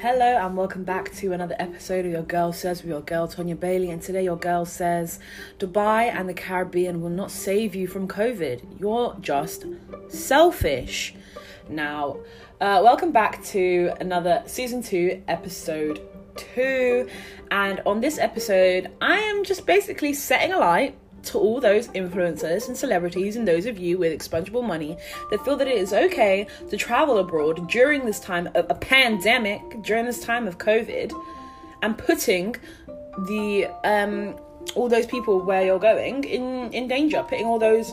Hello and welcome back to another episode of Your Girl Says with your girl Tonya Bailey. And today, your girl says Dubai and the Caribbean will not save you from COVID. You're just selfish. Now, uh, welcome back to another season two, episode two. And on this episode, I am just basically setting a light to all those influencers and celebrities and those of you with expungible money that feel that it is okay to travel abroad during this time of a pandemic, during this time of COVID, and putting the um, all those people where you're going in in danger, putting all those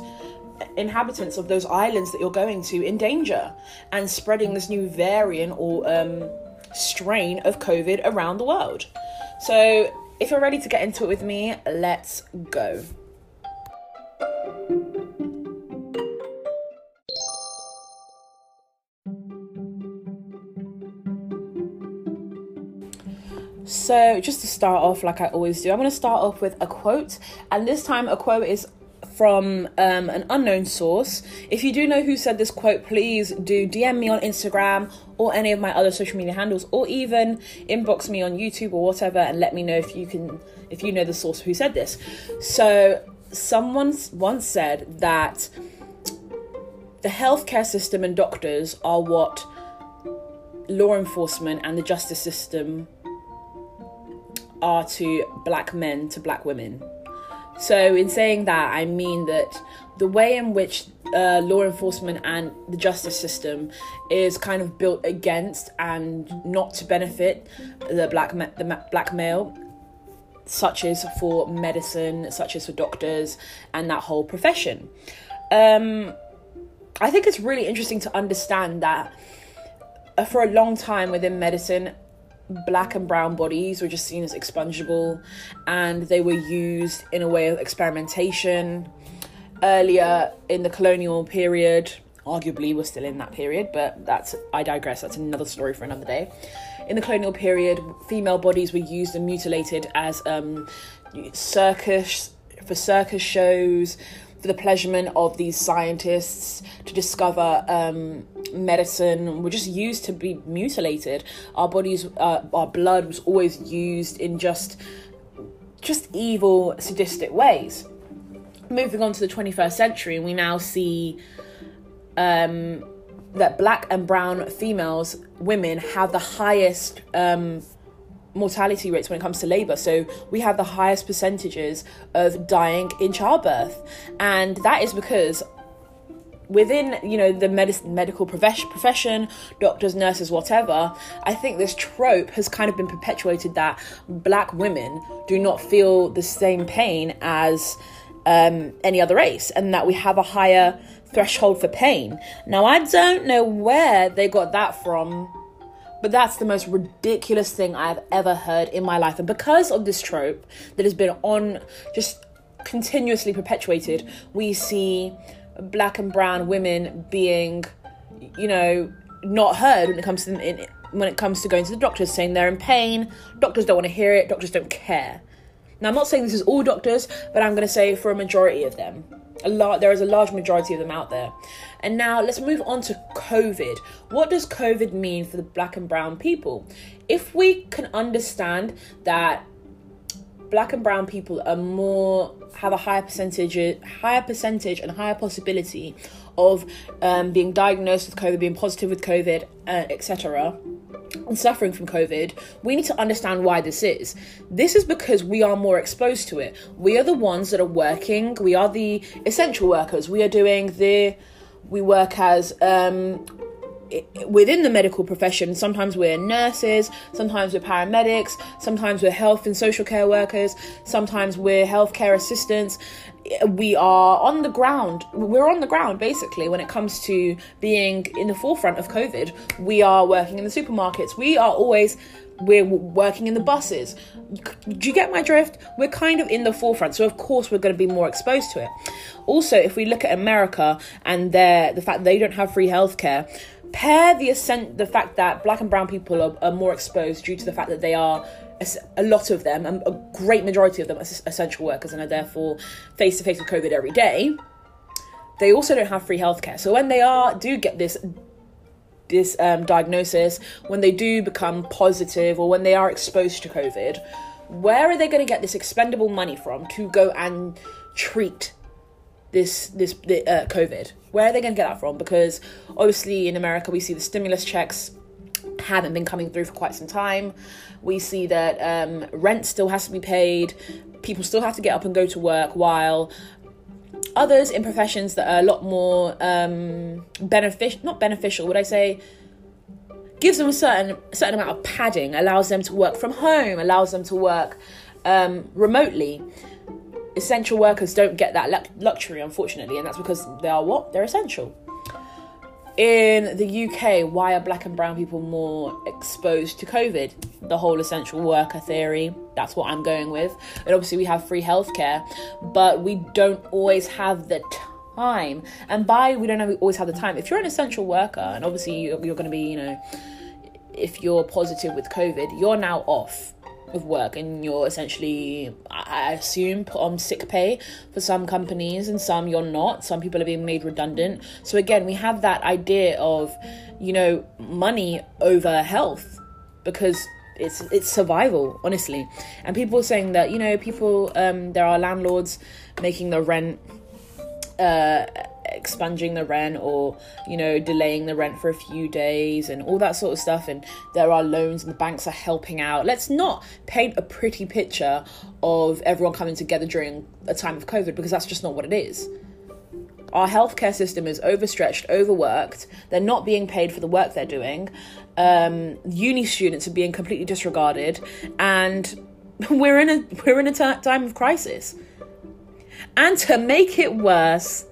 inhabitants of those islands that you're going to in danger, and spreading this new variant or um, strain of COVID around the world. So, if you're ready to get into it with me, let's go. So, just to start off, like I always do, I'm going to start off with a quote, and this time a quote is from um, an unknown source. If you do know who said this quote, please do DM me on Instagram or any of my other social media handles, or even inbox me on YouTube or whatever, and let me know if you can, if you know the source who said this. So, someone once said that the healthcare system and doctors are what law enforcement and the justice system are to black men to black women. So, in saying that, I mean that the way in which uh, law enforcement and the justice system is kind of built against and not to benefit the black ma- the ma- black male, such as for medicine, such as for doctors, and that whole profession. Um, I think it's really interesting to understand that for a long time within medicine, black and brown bodies were just seen as expungible and they were used in a way of experimentation. Earlier in the colonial period, arguably we're still in that period, but that's, I digress, that's another story for another day. In the colonial period, female bodies were used and mutilated as um, circus, for circus shows, for the pleasurement of these scientists to discover um, medicine were just used to be mutilated. Our bodies, uh, our blood was always used in just just evil, sadistic ways. Moving on to the 21st century, we now see um, that black and brown females, women, have the highest um, mortality rates when it comes to labor. So we have the highest percentages of dying in childbirth. And that is because within you know the medicine medical profession, profession doctors nurses whatever i think this trope has kind of been perpetuated that black women do not feel the same pain as um, any other race and that we have a higher threshold for pain now i don't know where they got that from but that's the most ridiculous thing I've ever heard in my life. And because of this trope that has been on, just continuously perpetuated, we see black and brown women being, you know, not heard when it comes to in, when it comes to going to the doctors, saying they're in pain. Doctors don't want to hear it. Doctors don't care. Now, I'm not saying this is all doctors, but I'm going to say for a majority of them. A lot there is a large majority of them out there. And now let's move on to covid. What does covid mean for the black and brown people? If we can understand that black and brown people are more have a higher percentage higher percentage and higher possibility of um, being diagnosed with covid being positive with covid uh, etc and suffering from COVID, we need to understand why this is. This is because we are more exposed to it. We are the ones that are working, we are the essential workers. We are doing the, we work as, um, within the medical profession, sometimes we're nurses, sometimes we're paramedics, sometimes we're health and social care workers, sometimes we're healthcare assistants, we are on the ground. We're on the ground basically when it comes to being in the forefront of COVID. We are working in the supermarkets. We are always we're working in the buses. Do you get my drift? We're kind of in the forefront, so of course we're going to be more exposed to it. Also, if we look at America and their the fact they don't have free healthcare, pair the ascent the fact that black and brown people are, are more exposed due to the fact that they are a lot of them, a great majority of them, are essential workers and are therefore face to face with COVID every day. They also don't have free healthcare. So when they are do get this this um, diagnosis, when they do become positive, or when they are exposed to COVID, where are they going to get this expendable money from to go and treat this this uh, COVID? Where are they going to get that from? Because obviously in America we see the stimulus checks haven't been coming through for quite some time. We see that um, rent still has to be paid. People still have to get up and go to work while others in professions that are a lot more um, beneficial, not beneficial, would I say, gives them a certain certain amount of padding, allows them to work from home, allows them to work um, remotely. Essential workers don't get that luxury, unfortunately, and that's because they are what? They're essential. In the UK, why are black and brown people more exposed to COVID? The whole essential worker theory, that's what I'm going with. And obviously, we have free healthcare, but we don't always have the time. And by we don't always have the time, if you're an essential worker, and obviously you're, you're going to be, you know, if you're positive with COVID, you're now off of work and you're essentially I assume put on sick pay for some companies and some you're not. Some people are being made redundant. So again we have that idea of you know money over health because it's it's survival honestly. And people saying that you know people um there are landlords making the rent uh expunging the rent or you know delaying the rent for a few days and all that sort of stuff. And there are loans and the banks are helping out. Let's not paint a pretty picture of everyone coming together during a time of covid because that's just not what it is. Our healthcare system is overstretched overworked. They're not being paid for the work they're doing. Um, uni students are being completely disregarded. And we're in a we're in a t- time of crisis. And to make it worse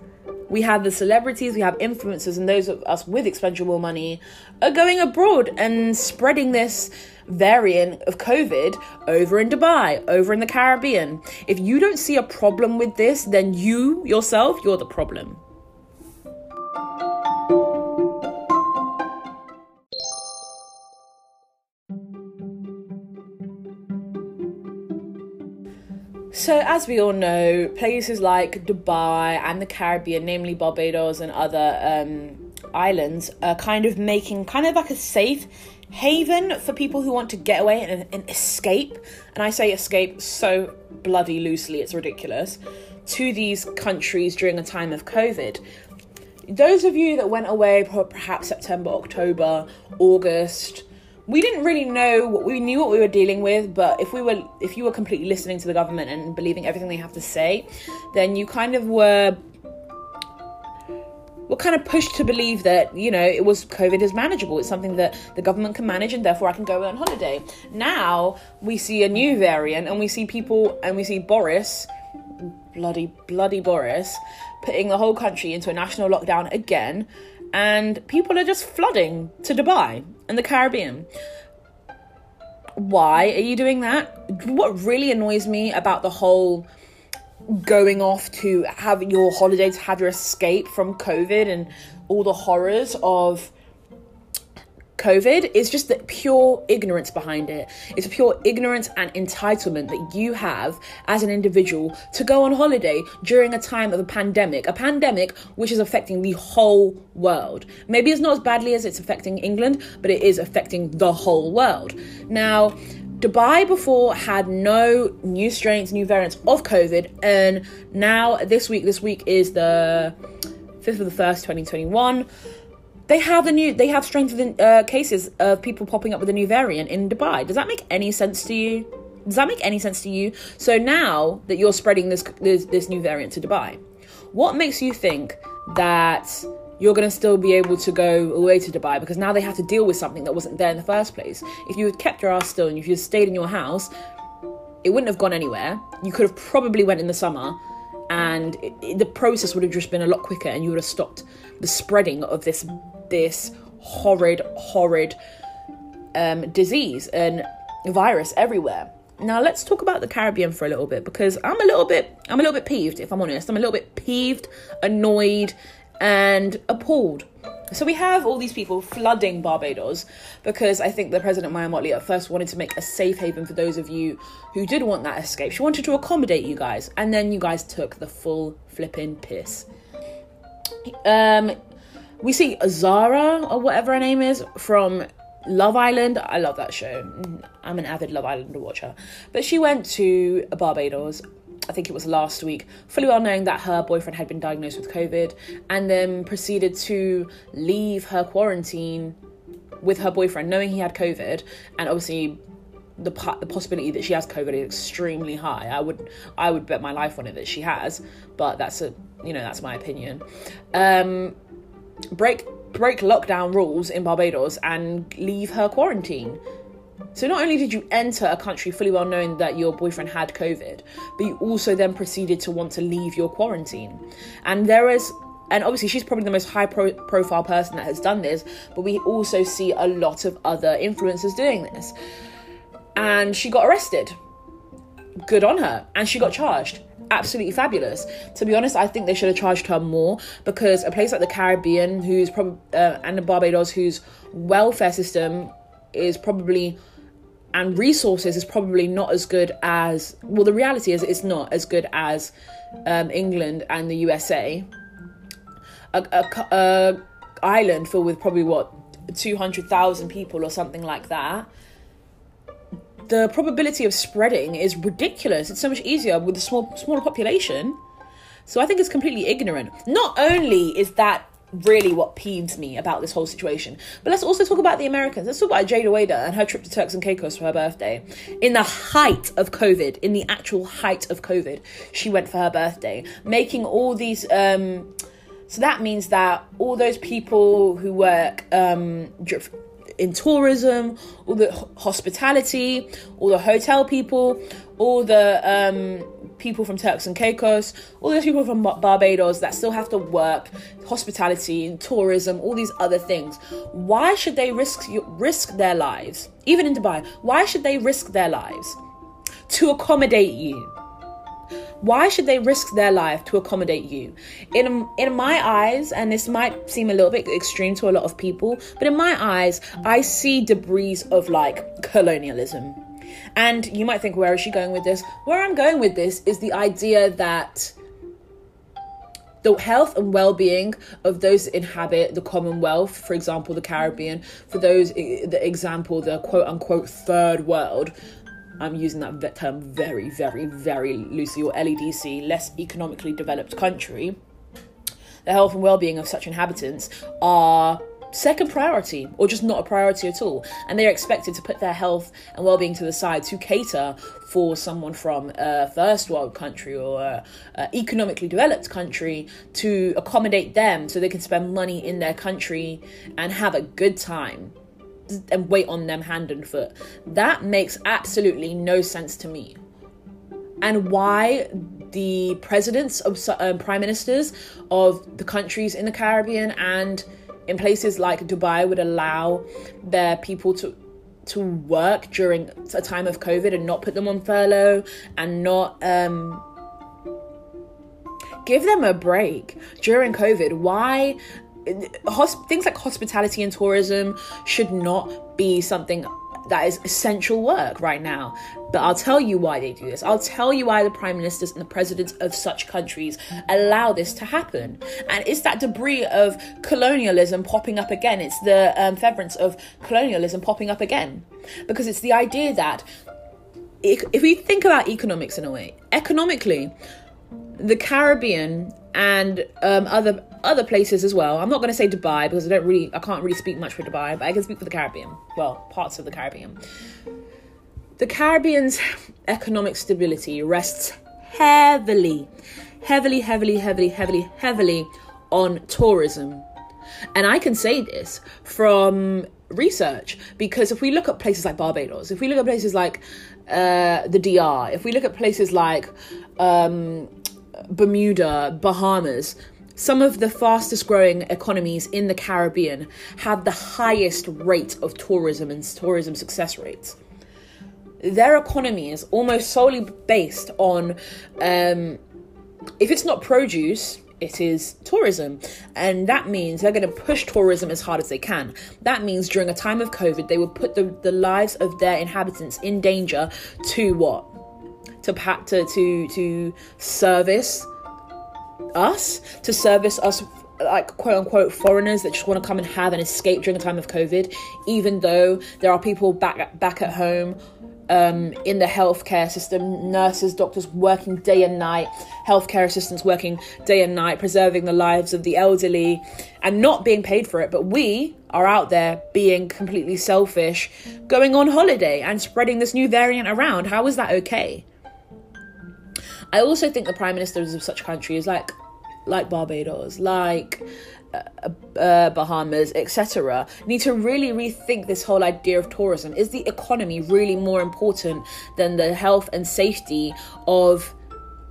we have the celebrities, we have influencers, and those of us with expendable money are going abroad and spreading this variant of COVID over in Dubai, over in the Caribbean. If you don't see a problem with this, then you yourself, you're the problem. So, as we all know, places like Dubai and the Caribbean, namely Barbados and other um, islands, are kind of making kind of like a safe haven for people who want to get away and, and escape. And I say escape so bloody loosely, it's ridiculous. To these countries during a time of COVID. Those of you that went away perhaps September, October, August, we didn't really know what we knew what we were dealing with but if we were if you were completely listening to the government and believing everything they have to say then you kind of were were kind of pushed to believe that you know it was covid is manageable. It's something that the government can manage and therefore i can go on holiday. Now we see a new variant and we see people and we see boris bloody bloody boris putting the whole country into a national lockdown again and people are just flooding to Dubai and the Caribbean. Why are you doing that? What really annoys me about the whole going off to have your holiday to have your escape from COVID and all the horrors of COVID is just the pure ignorance behind it. It's pure ignorance and entitlement that you have as an individual to go on holiday during a time of a pandemic, a pandemic which is affecting the whole world. Maybe it's not as badly as it's affecting England, but it is affecting the whole world. Now, Dubai before had no new strains, new variants of COVID, and now this week, this week is the 5th of the 1st, 2021 they have the new they have strengthened uh, cases of people popping up with a new variant in Dubai. Does that make any sense to you? Does that make any sense to you? So now that you're spreading this this, this new variant to Dubai, what makes you think that you're going to still be able to go away to Dubai because now they have to deal with something that wasn't there in the first place. If you had kept your ass still and if you had stayed in your house, it wouldn't have gone anywhere. You could have probably went in the summer and it, it, the process would have just been a lot quicker and you would have stopped the spreading of this this horrid, horrid um, disease and virus everywhere. Now let's talk about the Caribbean for a little bit because I'm a little bit I'm a little bit peeved if I'm honest. I'm a little bit peeved, annoyed, and appalled. So we have all these people flooding Barbados because I think the President Mia Mottley at first wanted to make a safe haven for those of you who did want that escape. She wanted to accommodate you guys, and then you guys took the full flipping piss. Um, we see Zara or whatever her name is from Love Island. I love that show. I'm an avid Love Islander watcher. But she went to Barbados. I think it was last week, fully well knowing that her boyfriend had been diagnosed with COVID, and then proceeded to leave her quarantine with her boyfriend, knowing he had COVID, and obviously the the possibility that she has COVID is extremely high. I would I would bet my life on it that she has, but that's a you know that's my opinion. Um, break break lockdown rules in Barbados and leave her quarantine. So not only did you enter a country fully well knowing that your boyfriend had COVID, but you also then proceeded to want to leave your quarantine. And there is and obviously she's probably the most high pro- profile person that has done this, but we also see a lot of other influencers doing this and she got arrested. Good on her. And she got charged. Absolutely fabulous. To be honest, I think they should have charged her more because a place like the Caribbean, who's probably uh, and Barbados, whose welfare system is probably and resources is probably not as good as well. The reality is, it's not as good as um, England and the USA. A, a, a island filled with probably what two hundred thousand people or something like that the probability of spreading is ridiculous. It's so much easier with a small smaller population. So I think it's completely ignorant. Not only is that really what peeves me about this whole situation, but let's also talk about the Americans. Let's talk about Jayda Wayda and her trip to Turks and Caicos for her birthday. In the height of COVID, in the actual height of COVID, she went for her birthday, making all these. Um, so that means that all those people who work um, in tourism, all the hospitality, all the hotel people, all the um, people from Turks and Caicos, all those people from Barbados that still have to work, hospitality, and tourism, all these other things. Why should they risk risk their lives, even in Dubai? Why should they risk their lives to accommodate you? Why should they risk their life to accommodate you? In in my eyes, and this might seem a little bit extreme to a lot of people, but in my eyes, I see debris of like colonialism. And you might think, where is she going with this? Where I'm going with this is the idea that the health and well-being of those that inhabit the commonwealth for example the caribbean for those eh, the example the quote unquote third world I'm using that term very, very, very loosely, or LEDC, less economically developed country, the health and well-being of such inhabitants are second priority or just not a priority at all. And they're expected to put their health and well-being to the side to cater for someone from a first world country or a, a economically developed country to accommodate them so they can spend money in their country and have a good time and wait on them hand and foot. That makes absolutely no sense to me. And why the presidents of uh, prime ministers of the countries in the Caribbean and in places like Dubai would allow their people to to work during a time of COVID and not put them on furlough and not um, give them a break during COVID. Why hosp- things like hospitality and tourism should not be something that is essential work right now. But I'll tell you why they do this. I'll tell you why the prime ministers and the presidents of such countries allow this to happen. And it's that debris of colonialism popping up again. It's the um, of colonialism popping up again. Because it's the idea that if we think about economics in a way, economically, the Caribbean and um, other other places as well. I'm not going to say Dubai because I don't really, I can't really speak much for Dubai, but I can speak for the Caribbean. Well, parts of the Caribbean. The Caribbean's economic stability rests heavily, heavily, heavily, heavily, heavily, heavily on tourism. And I can say this from research because if we look at places like Barbados, if we look at places like uh, the DR, if we look at places like um, Bermuda, Bahamas, some of the fastest growing economies in the Caribbean have the highest rate of tourism and tourism success rates. Their economy is almost solely based on um, if it's not produce, it is tourism. And that means they're going to push tourism as hard as they can. That means during a time of COVID, they would put the, the lives of their inhabitants in danger to what? To, to, to, to service us, to service us like quote unquote foreigners that just want to come and have an escape during the time of COVID, even though there are people back back at home um, in the healthcare system, nurses, doctors working day and night, healthcare assistants working day and night, preserving the lives of the elderly and not being paid for it. But we are out there being completely selfish, going on holiday and spreading this new variant around. How is that okay? I also think the prime ministers of such countries like like Barbados, like uh, uh, Bahamas, etc., need to really rethink this whole idea of tourism. Is the economy really more important than the health and safety of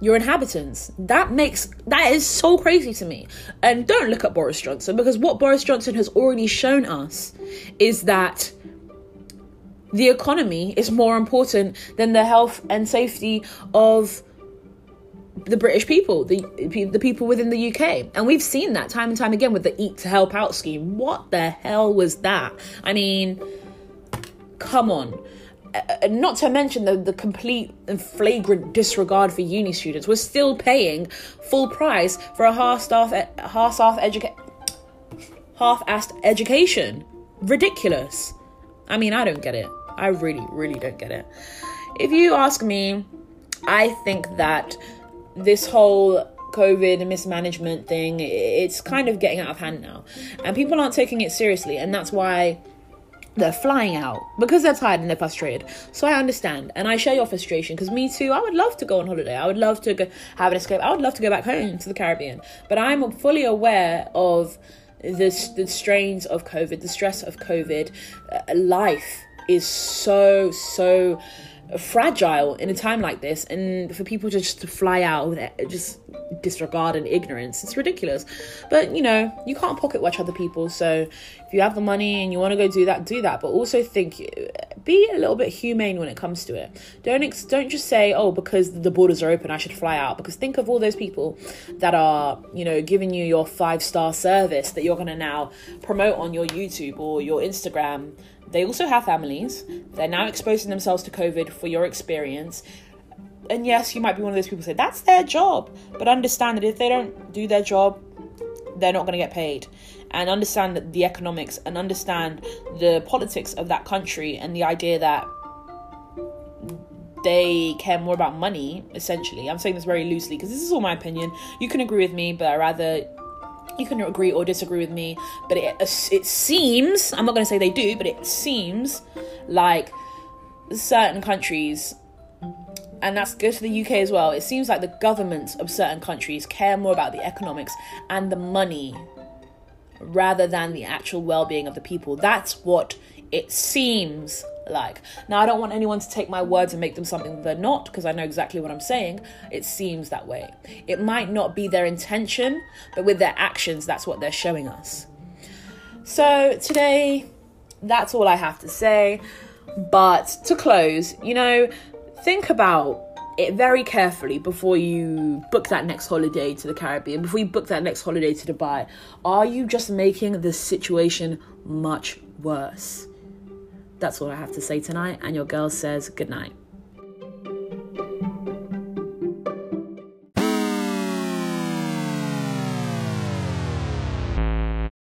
your inhabitants? That makes that is so crazy to me. And don't look at Boris Johnson because what Boris Johnson has already shown us is that the economy is more important than the health and safety of the British people, the the people within the UK, and we've seen that time and time again with the Eat to Help Out scheme. What the hell was that? I mean, come on. Uh, not to mention the, the complete and flagrant disregard for uni students. We're still paying full price for a half-staff, half-staff educa- half-assed education. Ridiculous. I mean, I don't get it. I really, really don't get it. If you ask me, I think that this whole COVID and mismanagement thing, it's kind of getting out of hand now. And people aren't taking it seriously. And that's why they're flying out because they're tired and they're frustrated. So I understand. And I share your frustration because me too, I would love to go on holiday. I would love to go, have an escape. I would love to go back home to the Caribbean. But I'm fully aware of the, the strains of COVID, the stress of COVID. Uh, life is so, so fragile in a time like this and for people to just to fly out with it, just disregard and ignorance it's ridiculous. But you know you can't pocket watch other people so if you have the money and you want to go do that do that. But also think eh, be a little bit humane when it comes to it. Don't ex- don't just say oh because the borders are open i should fly out. Because think of all those people that are you know giving you your five star service that you're going to now promote on your youtube or your instagram they also have families. They're now exposing themselves to COVID for your experience. And yes, you might be one of those people who say that's their job. But understand that if they don't do their job, they're not going to get paid. And understand the economics and understand the politics of that country and the idea that they care more about money, essentially. I'm saying this very loosely because this is all my opinion. You can agree with me, but I rather you can agree or disagree with me, but it uh, it seems I'm not going to say they do, but it seems like certain countries and that's good for the UK as well. It seems like the governments of certain countries care more about the economics and the money rather than the actual well-being of the people. That's what it seems like. Now, I don't want anyone to take my words and make them something they're not because I know exactly what I'm saying. It seems that way. It might not be their intention, but with their actions, that's what they're showing us. So, today, that's all I have to say. But to close, you know, think about it very carefully before you book that next holiday to the Caribbean, before you book that next holiday to Dubai. Are you just making the situation much worse? That's all I have to say tonight, and your girl says good night.